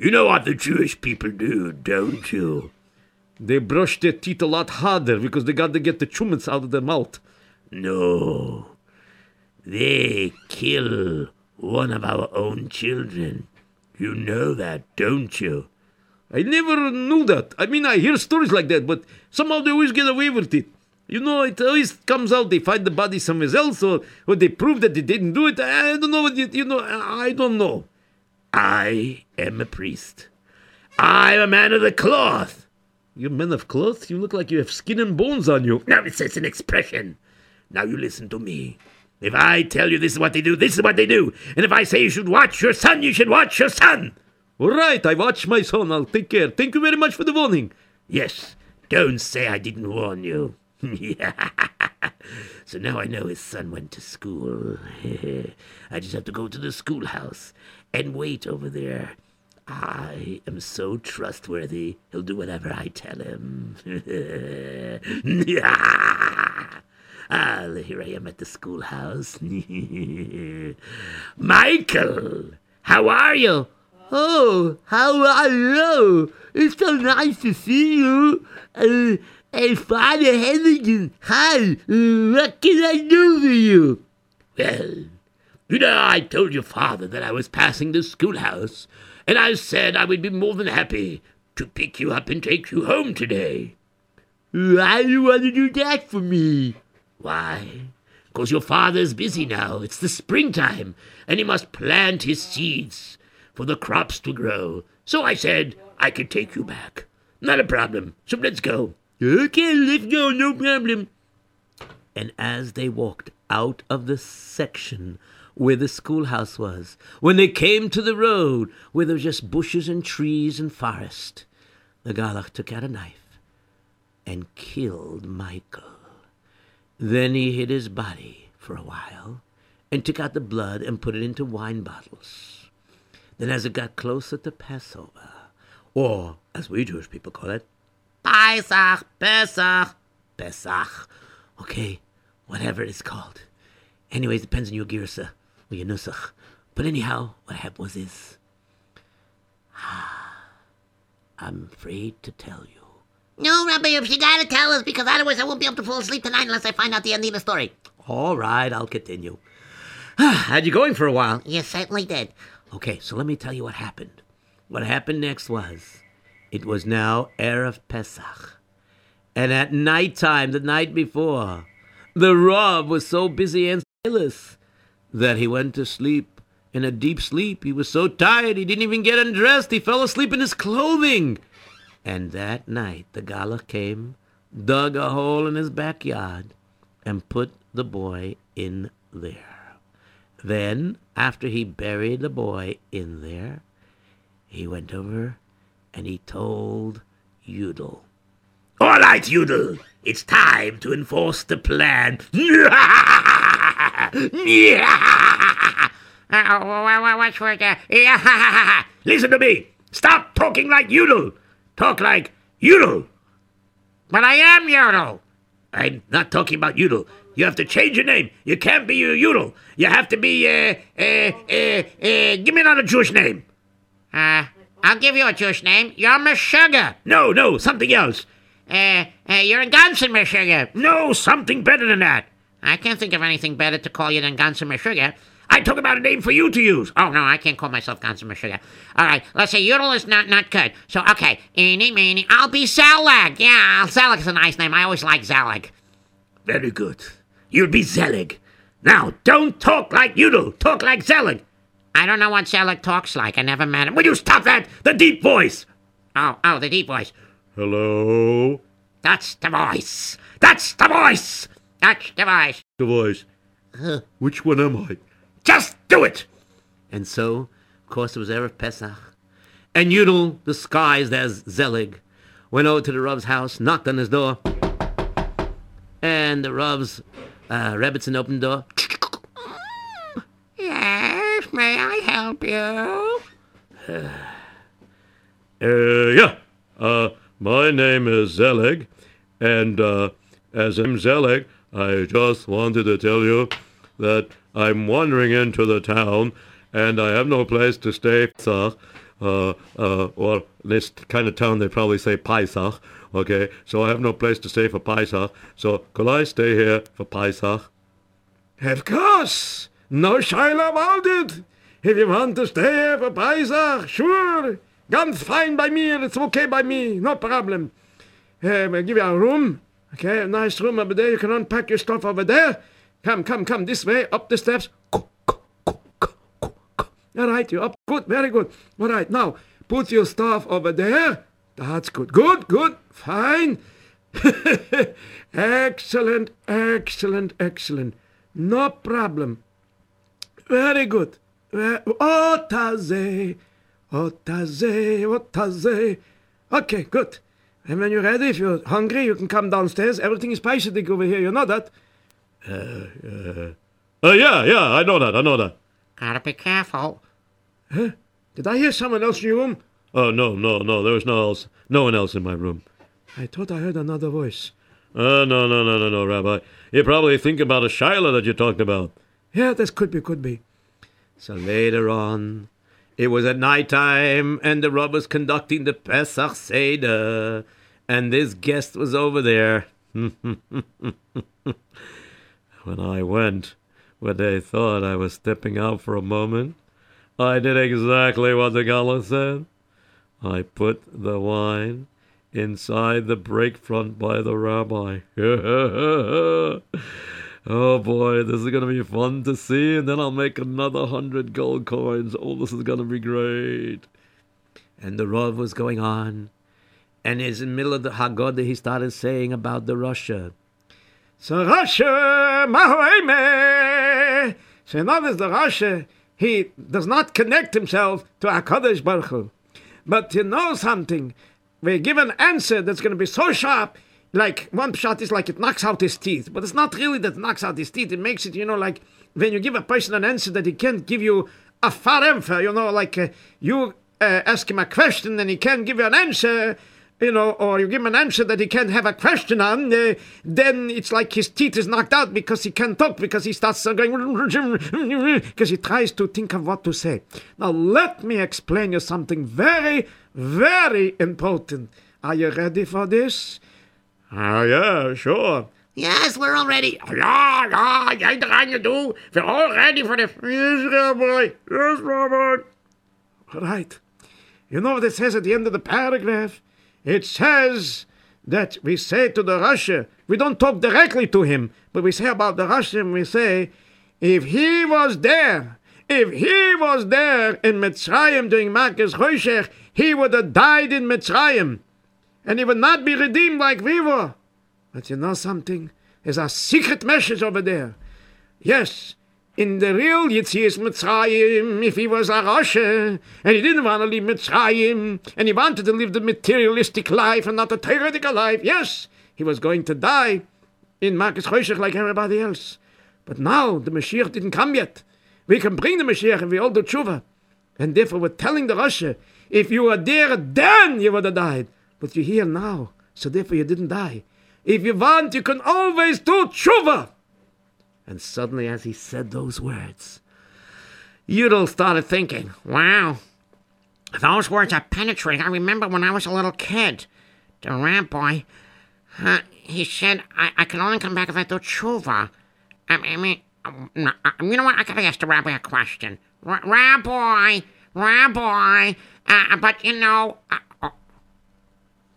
You know what the Jewish people do, don't you? They brush their teeth a lot harder because they got to get the chametz out of their mouth. No. They kill one of our own children. You know that, don't you? I never knew that. I mean, I hear stories like that, but somehow they always get away with it. You know, it always comes out they find the body somewhere else, or, or they prove that they didn't do it. I don't know. what You, you know, I don't know. I am a priest. I'm a man of the cloth. You men of cloth, you look like you have skin and bones on you. Now, it's, it's an expression. Now, you listen to me. If I tell you this is what they do, this is what they do. And if I say you should watch your son, you should watch your son. All right, I watch my son. I'll take care. Thank you very much for the warning. Yes, don't say I didn't warn you. so now I know his son went to school. I just have to go to the schoolhouse and wait over there. I am so trustworthy. He'll do whatever I tell him. ah, here I am at the schoolhouse. Michael, how are you? Oh, how are you? It's so nice to see you. Uh, and Father Hennigan, hi. Uh, what can I do for you? Well, you know, I told your father that I was passing the schoolhouse, and I said I would be more than happy to pick you up and take you home today. Why do you want to do that for me? Why? Because your father's busy now. It's the springtime, and he must plant his seeds for the crops to grow. So I said I could take you back. Not a problem. So let's go. Okay, let's go, no problem. And as they walked out of the section where the schoolhouse was, when they came to the road where there was just bushes and trees and forest, the Galach took out a knife and killed Michael. Then he hid his body for a while and took out the blood and put it into wine bottles. Then, as it got closer to Passover, or as we Jewish people call it, Pesach, Pesach, Pesach. Okay, whatever it's called. Anyways, depends on your girsa or your nusach. But anyhow, what happened was this. Ah, I'm afraid to tell you. No, Rabbi, if you gotta tell us, because otherwise I won't be able to fall asleep tonight unless I find out the ending of the story. All right, I'll continue. Ah, had you going for a while? You certainly did. Okay, so let me tell you what happened. What happened next was, it was now Erev Pesach. And at night time, the night before, the Rav was so busy and zealous that he went to sleep in a deep sleep. He was so tired he didn't even get undressed. He fell asleep in his clothing. And that night the Galach came, dug a hole in his backyard, and put the boy in there. Then, after he buried the boy in there, he went over and he told Yudel. All right, Yudel. It's time to enforce the plan. Wha- wha- what's with. Yeah, Listen to me. Stop talking like Yudel. Talk like Yudel. but I am Yudel. I'm not talking about Yudel. You have to change your name. You can't be a Yudel. You have to be, uh, uh, uh, uh, give me another Jewish name. Uh, I'll give you a Jewish name. You're Meshuggah. No, no, something else. Uh, uh, you're in Gonson Meshuggah. No, something better than that. I can't think of anything better to call you than Gonson Meshuggah. I talk about a name for you to use. Oh, no, I can't call myself Gonson Meshuggah. All right, let's say Yudel is not not good. So, okay, eeny, meeny, I'll be Zalag. Yeah, Zalag is a nice name. I always like Zalag. Very good. You'll be Zelig. Now, don't talk like Yudel. Talk like Zelig. I don't know what Zalag talks like. I never met him. Will you stop that? The deep voice. Oh, oh, the deep voice. Hello? That's the voice. That's the voice. That's device. voice. The voice. Which one am I? Just do it. And so, of course, it was Erev Pesach. And Yudel, disguised as Zelig, went over to the Rav's house, knocked on his door. And the Rav's uh, Rebbetzin opened the door. Yes, may I help you? Uh, yeah. Uh, my name is Zelig, and uh, as I'm Zelig, I just wanted to tell you that I'm wandering into the town, and I have no place to stay. Pesach, Uh, uh, or this kind of town they probably say Pesach. Okay, so I have no place to stay for Pesach. So could I stay here for Pesach? Of course. No shaila about it. If you want to stay here for Pesach, sure. Ganz fine by me. It's okay by me. No problem. Uh, we'll give you a room. Okay, a nice room over there. You can unpack your stuff over there. Come, come, come this way. Up the steps. All right, you're up. Good, very good. All right, now put your stuff over there. That's good. Good, good. Fine. excellent, excellent, excellent. No problem. Very good. Otaze, otaze, otaze. Okay, good. And when you're ready, if you're hungry, you can come downstairs. Everything is Pesachdik over here. You know that? Uh, yeah, yeah, I know that, I know that. Gotta be careful. Huh? Did I hear someone else in your room? Oh no, no, no, there was no else, no one else in my room. I thought I heard another voice. Uh, no, no, no, no, no, Rabbi. You probably think about a Shiloh that you talked about. Yeah, this could be, could be. So later on, it was at night time, and the Rav was conducting the Pesach Seder, and this guest was over there. when I went, where they thought I was stepping out for a moment, I did exactly what the Galach said. I put the wine inside the break front by the rabbi. oh boy, this is gonna be fun to see, and then I'll make another hundred gold coins. Oh, this is gonna be great. And the Rav was going on, and in the middle of the Haggadah, he started saying about the Rasha. So Rasha Mahoeme. So notice the Rasha, he does not connect himself to HaKadosh Baruch Hu. But you know something, we give an answer that's going to be so sharp, like one shot is like it knocks out his teeth. But it's not really that knocks out his teeth. It makes it, you know, like when you give a person an answer that he can't give you a faremfa, you know, like uh, you uh, ask him a question and he can't give you an answer, you know, or you give him an answer that he can't have a question on, uh, then it's like his teeth is knocked out because he can't talk because he starts going because he tries to think of what to say. Now let me explain you something very, very important. Are you ready for this? Oh, yeah, sure. Yes, we're all ready. Ja, ja, jij eraan je doe. We're all ready for the... Yes, Rabbi. Yes. All right. You know what it says at the end of the paragraph? It says that we say to the Rasha, we don't talk directly to him, but we say about the Russian, we say, if he was there, if he was there in Mitzrayim during Makas Choshech, he would have died in Mitzrayim, and he would not be redeemed like we were. But you know something? There's a secret message over there. Yes, in the real Yitzias Mitzrayim, if he was a Rasha, and he didn't want to leave Mitzrayim, and he wanted to live the materialistic life and not the theoretical life, yes, he was going to die in Makas Choshech like everybody else. But now the Mashiach didn't come yet. We can bring the Mashiach and we all do tshuva. And therefore we're telling the Rasha, if you were there then, you would have died. But you're here now, so therefore you didn't die. If you want, you can always do tshuva. And suddenly, as he said those words, Yudel started thinking, Wow. Those words are penetrating. I remember when I was a little kid. The rabbi, uh, he said, I, I can only come back if I do tshuva. I, I mean, um, uh, you know what? I gotta ask the rabbi a question. R- rabbi, rabbi, uh, but you know, uh,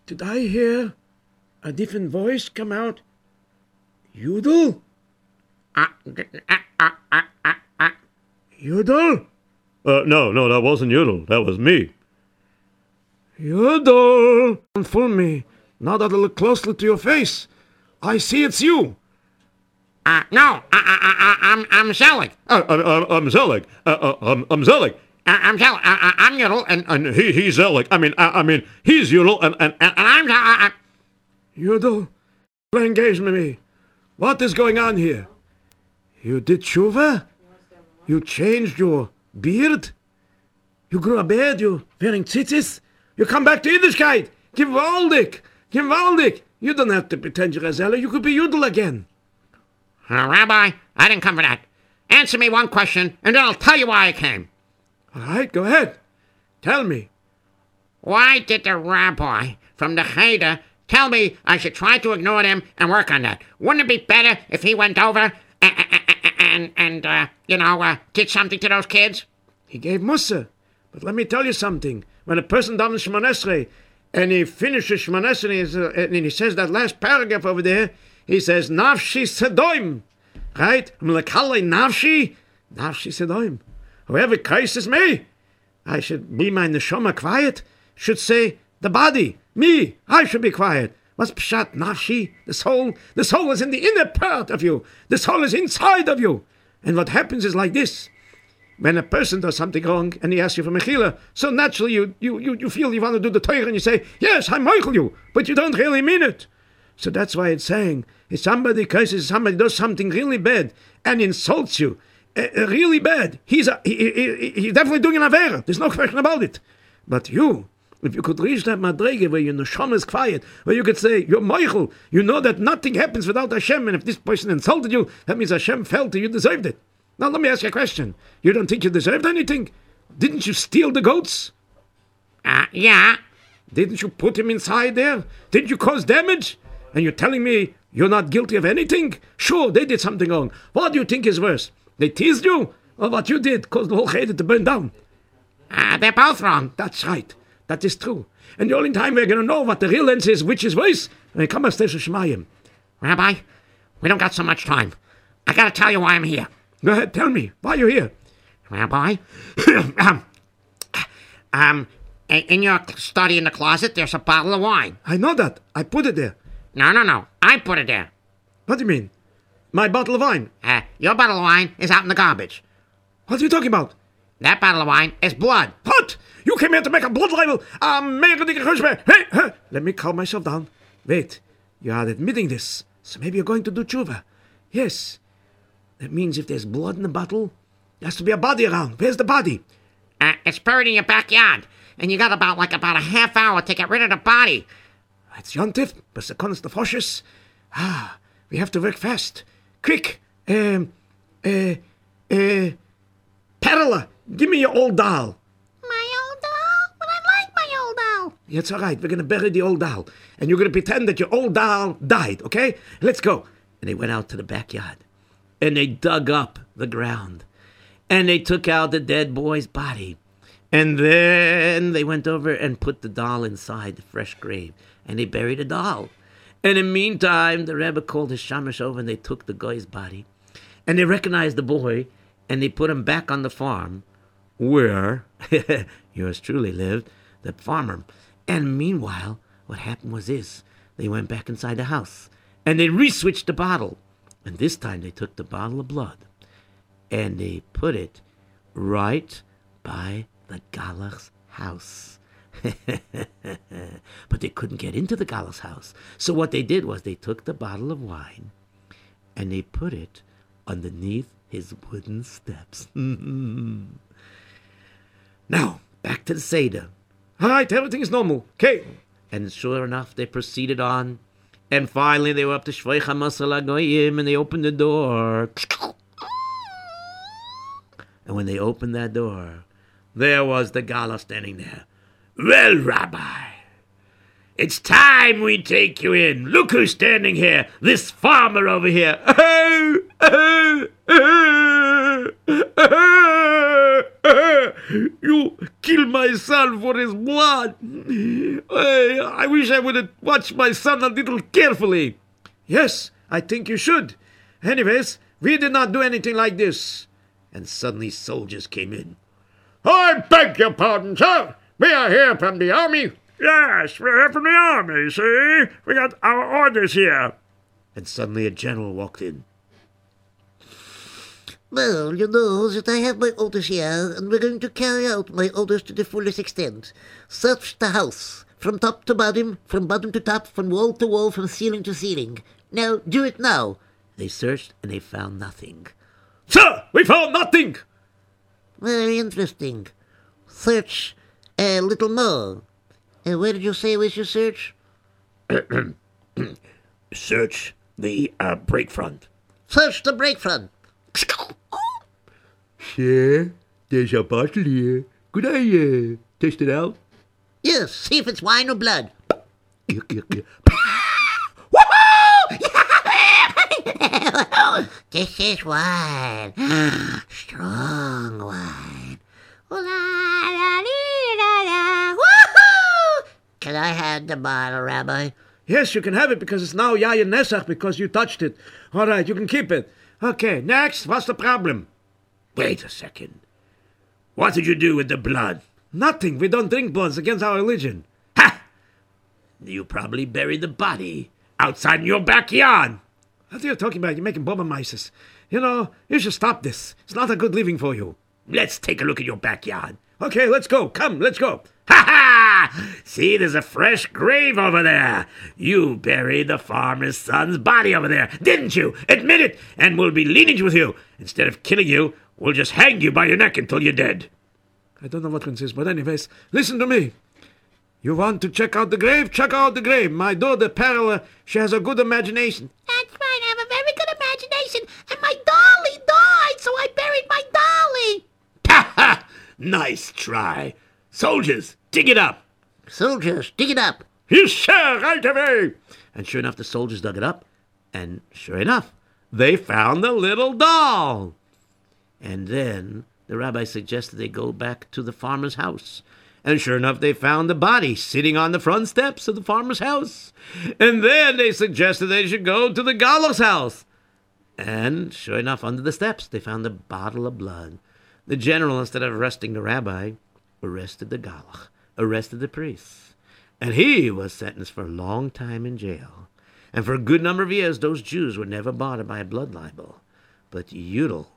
Did I hear a different voice come out? Yudel? uh, uh, uh, uh, uh, uh, Uh, no, no, that wasn't Yudel. That was me. Yudel! Don't fool me. Now that I look closely to your face, I see it's you. uh, no, I, I, I, I'm, I'm Zelig. Uh, I, I, I'm Zelig. Uh, uh, I'm, I'm Zelig. I'm Zelig. Uh, uh, I'm Yudel, and, and, he, he's Zelig. I mean, I, I mean, he's Yudel, and, and, and I'm, uh, uh, Yudel, engage with me. What is going on here? You did tshuva? You changed your beard? You grew a beard? You wearing tzitzis? You come back to Yiddishkeit? Gewaldig! Gewaldig! You don't have to pretend you're a Zelig. You could be Yudel again. uh, Rabbi, I didn't come for that. Answer me one question, and then I'll tell you why I came. All right, go ahead. Tell me. Why did the rabbi from the Cheder tell me I should try to ignore them and work on that? Wouldn't it be better if he went over and, and, and uh, you know, uh, did something to those kids? He gave mussar. But let me tell you something. When a person does Shemoneh Esrei, and he finishes Shemoneh Esrei, uh, and he says that last paragraph over there, he says, Nafshi Sedoim. Right? Mlekale Nafshi, Nafshi Sedoim. Whoever curses me, I should be my neshama quiet, should say, the body, me, I should be quiet. What's pshat nafshi? The soul, the soul is in the inner part of you. The soul is inside of you. And what happens is like this. When a person does something wrong and he asks you for mechila, so naturally you, you, you, you feel you want to do the Torah and you say, yes, I'm meichel you, but you don't really mean it. So that's why it's saying, if somebody curses, somebody does something really bad and insults you, really bad, he's, a, he, he, he- he's definitely doing an avera. There's no question about it. But you, if you could reach that madrege where your neshama is quiet, where you could say, you're Michael, you know that nothing happens without Hashem, and if this person insulted you, that means Hashem felt that you deserved it. Now let me ask you a question. You don't think you deserved anything? Didn't you steal the goats? Uh, yeah. Didn't you put him inside there? Didn't you cause damage? And you're telling me you're not guilty of anything? Sure, they did something wrong. What do you think is worse? They teased you? Or what you did caused the whole cheder to burn down? Uh, they're both wrong. That's right. That is true. And the only time we're going to know what the real answer is, which is worse, when it comes to Shemayim. Rabbi, we don't got so much time. I gotta tell you why I'm here. Go ahead, tell me. Why are you here? Rabbi, um, um, in your study in the closet, there's a bottle of wine. I know that. I put it there. No, no, no. I put it there. What do you mean? My bottle of wine. Uh, your bottle of wine is out in the garbage. What are you talking about? That bottle of wine is blood. What? You came here to make a blood libel? Um, hey, hey, let me calm myself down. Wait, you are admitting this, so maybe you're going to do tshuva. Yes. That means if there's blood in the bottle, there has to be a body around. Where's the body? Uh, it's buried in your backyard, and you got about like about a half hour to get rid of the body. It's Yontif, but the the Foshes. Ah, we have to work fast. Quick, um, uh, uh, Perla, give me your old doll. My old doll? But I like my old doll. It's all right. We're going to bury the old doll. And you're going to pretend that your old doll died, okay? Let's go. And they went out to the backyard. And they dug up the ground. And they took out the dead boy's body. And then they went over and put the doll inside the fresh grave. And they buried the doll. And in the meantime, the Rebbe called his shamash over and they took the guy's body. And they recognized the boy and they put him back on the farm where yours truly lived, the farmer. And meanwhile, what happened was this they went back inside the house and they reswitched the bottle. And this time they took the bottle of blood and they put it right by the Galach's house. but they couldn't get into the Galach's house. So what they did was they took the bottle of wine and they put it underneath his wooden steps. now, back to the Seder. All right, everything is normal. Okay. And sure enough, they proceeded on. And finally, they were up to Shvei Chamasal Goyim, and they opened the door. And when they opened that door, there was the Galach standing there. Well, Rabbi, it's time we take you in. Look who's standing here. This farmer over here. You killed my son for his blood. I wish I would have watched my son a little carefully. Yes, I think you should. Anyways, we did not do anything like this. And suddenly soldiers came in. I beg your pardon, sir. We are here from the army. Yes, we're here from the army, see? We got our orders here. And suddenly a general walked in. Well, you know that I have my orders here, and we're going to carry out my orders to the fullest extent. Search the house, from top to bottom, from bottom to top, from wall to wall, from ceiling to ceiling. Now, do it now. They searched and they found nothing. Sir, we found nothing. Very interesting. Search a little more. Uh, where did you say was your search? Search the uh, break front. Search the break front. Sir, there's a bottle here. Could I uh, test it out? Yes, see if it's wine or blood. this is wine. Strong wine. La, la. Woohoo! Can I have the bottle, Rabbi? Yes, you can have it because it's now Yayin Nesech because you touched it. All right, you can keep it. Okay, next, what's the problem? Wait a second. What did you do with the blood? Nothing. We don't drink blood. It's against our religion. Ha! You probably buried the body outside in your backyard. What are you talking about? You're making Bobbemeises. You know, you should stop this. It's not a good living for you. Let's take a look at your backyard. Okay, let's go. Come, let's go. Ha ha! See, there's a fresh grave over there. You buried the farmer's son's body over there, didn't you? Admit it, and we'll be lenient with you. Instead of killing you, we'll just hang you by your neck until you're dead. I don't know what one says, but anyways, listen to me. You want to check out the grave? Check out the grave. My daughter, Perla, she has a good imagination. That's right. I have a very good imagination. And my dolly died, so I buried my dolly. Ha ha! Nice try. Soldiers, dig it up. Soldiers, dig it up. Yes, sir, right away. And sure enough, the soldiers dug it up. And sure enough, they found the little doll. And then the rabbi suggested they go back to the farmer's house. And sure enough, they found the body sitting on the front steps of the farmer's house. And then they suggested they should go to the Galach's house. And sure enough, under the steps, they found a bottle of blood. The general, instead of arresting the rabbi, arrested the Galach, arrested the priests. And he was sentenced for a long time in jail. And for a good number of years, those Jews were never bothered by a blood libel. But Yudel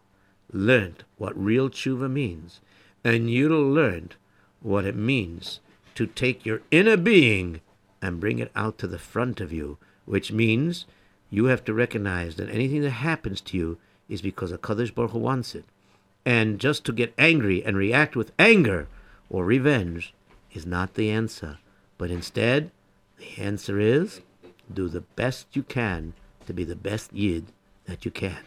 learned what real tshuva means. And Yudel learned what it means to take your inner being and bring it out to the front of you, which means you have to recognize that anything that happens to you is because a Kadosh Baruch Hu wants it. And just to get angry and react with anger or revenge is not the answer. But instead, the answer is do the best you can to be the best Yid that you can.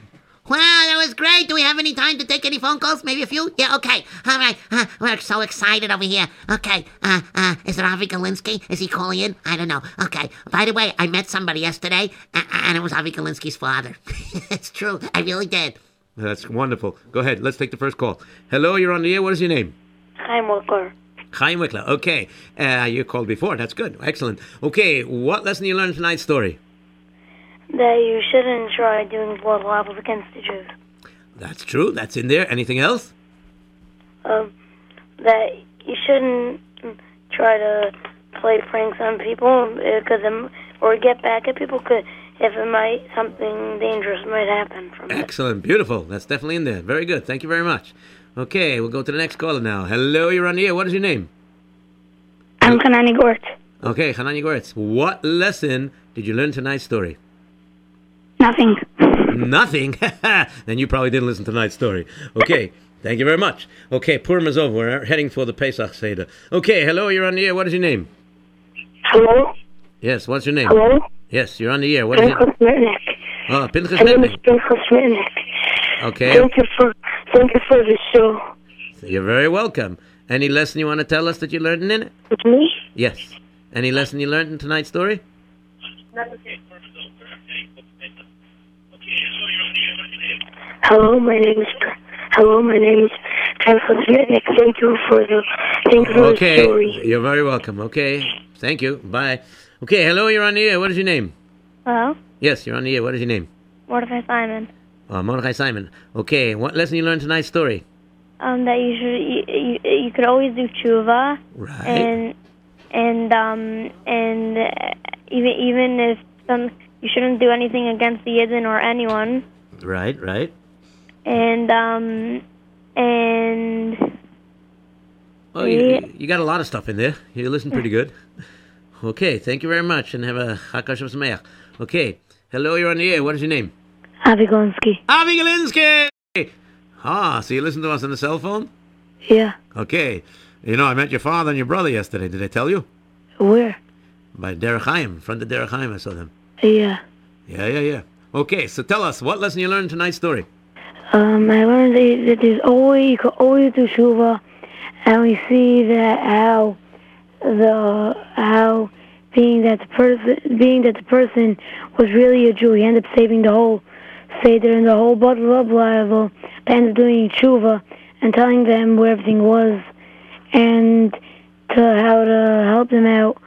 Wow, that was great. Do we have any time to take any phone calls? Maybe a few? Yeah, okay. All right. Uh, we're so excited over here. Okay. Uh, uh, is it Avi Galinsky? Is he calling in? I don't know. Okay. By the way, I met somebody yesterday, and it was Avi Galinsky's father. it's true. I really did. That's wonderful. Go ahead. Let's take the first call. Hello, you're on the air. What is your name? Chaim Wickler. Chaim Wickler. Okay. Uh, you called before. That's good. Excellent. Okay. What lesson you learned tonight's story? That you shouldn't try doing blood libels against the Jews. That's true. That's in there. Anything else? Um, that you shouldn't try to play pranks on people because or get back at people cause if it might something dangerous might happen from it. Excellent. Beautiful. That's definitely in there. Very good. Thank you very much. Okay, we'll go to the next caller now. Hello, you're on the air. What is your name? I'm Kanani Gort. Okay, Hanani Goretz. What lesson did you learn tonight's story? Nothing. Nothing. then you probably didn't listen to tonight's story. Okay. Thank you very much. Okay, Purim is over. We're heading for the Pesach Seder. Okay, hello, you're on the air. What is your name? Hello? Yes, what's your name? Hello? Yes, you're on the air. What is it? Pinchas Mitnick. Oh, ah, Pinchas My name is Pinchas Mitnick. Okay, Thank you for thank you for the show. you're very welcome. Any lesson you want to tell us that you learned in it? With me? Yes. Any lesson you learned in tonight's story? Hello, my name is Hello, my name is Pinchas. Thank you for the thank you for the Okay, story. you're very welcome. Okay, thank you. Bye. Okay, hello, you're on the air. What is your name? Hello? Yes, you're on the air. What is your name? Mordecai Simon. Uh, Mordechai Simon. Okay, what lesson you learned tonight's story? Um, that you should you, you, you could always do tshuva Right. and and um and uh, even even if some you shouldn't do anything against the Yidden or anyone Right, right. and um and Oh, you, you got a lot of stuff in there. You listen pretty good. Okay, thank you very much, and have a Hakash of Sameach. Okay, hello, you're on the air. What is your name? Avi Galinsky! Ah, so you listen to us on the cell phone? Yeah. Okay. You know, I met your father and your brother yesterday. Did I tell you? Where? By Derech Chaim, in front of Derech I saw them. Yeah. Yeah, yeah, yeah. Okay, so tell us, what lesson you learned in tonight's story? Um, I learned that, that there's always you can always do tshuva, and we see that how the how being that the person being that the person was really a Jew, he ended up saving the whole seder and the whole bottle of but ended up doing tshuva and telling them where everything was, and to how to help them out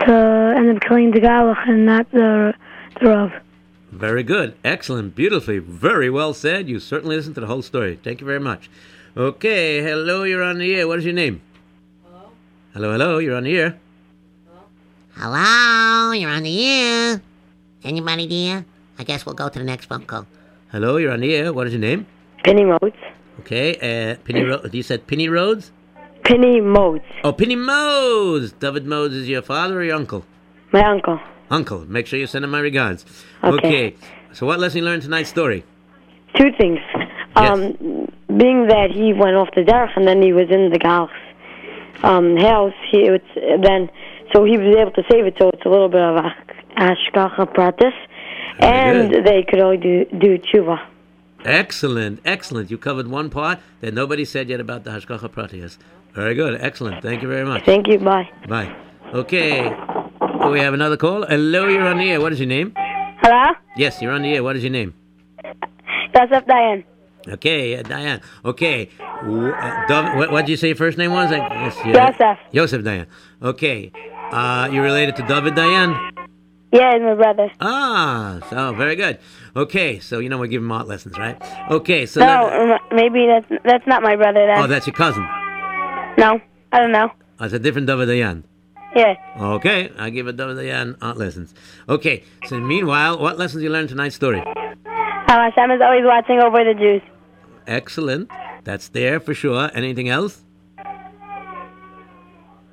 to end up killing the galach and not the the rav. Very good. Excellent. Beautifully. Very well said. You certainly listened to the whole story. Thank you very much. Okay, hello, you're on the air. What is your name? Hello? Hello, hello, you're on the air. Hello, you're on the air. Anybody there? I guess we'll go to the next phone call. Hello, you're on the air. What is your name? Penny Modes. Okay, uh, Penny Ro- you said Penny Rhodes? Penny Modes. Oh, Penny Modes. David Modes is your father or your uncle? My uncle. Uncle. Make sure you send him my regards. Okay. So what lesson you learned tonight's story? Two things. Um, being that he went off the derech and then he was in the gal's um, house, he it's then so he was able to save it. So it's a little bit of a Hashgacha Pratis, and good. they could only do do tshuva. Excellent, excellent. You covered one part that nobody said yet about the Hashgacha Pratias. Very good, excellent. Thank you very much. Thank you. Bye. Bye. Okay. Oh, we have another call. Hello, you're on the air. What is your name? Hello? Yes, you're on the air. What is your name? Joseph Diane. Okay, uh, Diane. Okay. W- Uh, Dov- what did you say your first name was? I guess you- Yosef. Yosef Diane. Okay. Uh, you related to David Diane? Yeah, my brother. Ah, so very good. Okay, so you know we're giving art lessons, right? Okay, so No, um, maybe that's that's not my brother. Then. oh, that's your cousin. no, I don't know. Oh, it's a different David Diane. Yeah. Okay, I give a David Diane art lessons. Okay, so meanwhile, what lessons you learned tonight's story? How Hashem is always watching over the Jews. Excellent. That's there for sure. Anything else?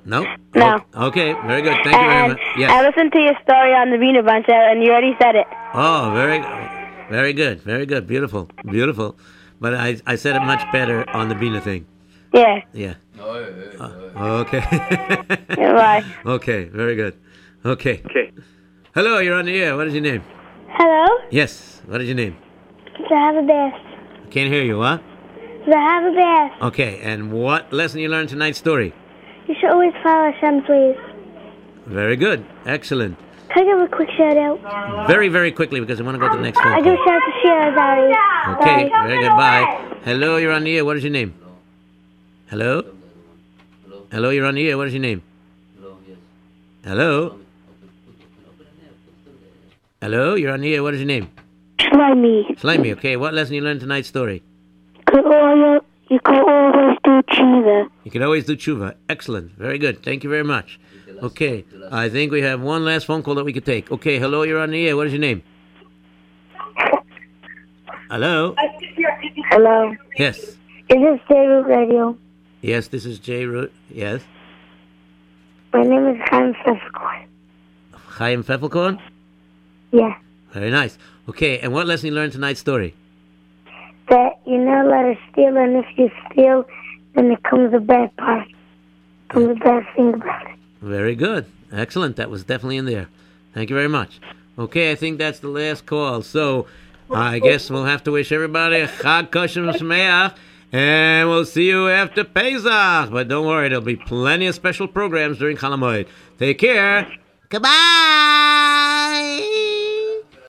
No? No. O- Okay, very good. Thank you very much. much. I listened to your story on the Wiener Bunch, uh, and you already said it. Oh, very very good. Very good. Beautiful. Beautiful. But I, I said it much better on the Bina thing. Yeah. Yeah. Uh, okay. Bye. okay, very good. Okay. Okay. Hello, you're on the air. What is your name? Hello, Yes. What is your name? Zahava Bass. Can't hear you, what? Zahava Bass. Okay, and what lesson you learned tonight's story? You should always follow Hashem's ways. Very good. Excellent. Can I give a quick shout out? Very, very quickly because I want to go to the next one. I phone give call. a shout out to Sheila Zari. Okay, very good. Bye. Hello, you're on the air. What is your name? Hello? Hello, you're on the air. What is your name? Hello? Hello, you're on the air. What is your name? Slimy. Slimy. Okay, what lesson you learned tonight's story? Could you could always do Chiva. You can always do tshuva. Excellent. Very good. Thank you very much. Okay, I think we have one last phone call that we could take. Okay, hello, you're on the air. What is your name? Hello. Hello. Yes. Is this J-Root Radio? Yes, this is J. Root. Yes. My name is Chaim Sefcoin. Chaim Pfeffelkorn. Yeah. Very nice. Okay, and what lesson you learned tonight's story? That you're not allowed to steal, and if you steal, then it comes a bad part. Comes a bad thing about it. Very good. Excellent. That was definitely in there. Thank you very much. Okay, I think that's the last call. So I guess we'll have to wish everybody a Chag Kosher Sameach, and we'll see you after Pesach. But don't worry, there'll be plenty of special programs during Chol Hamoed. Take care. Goodbye.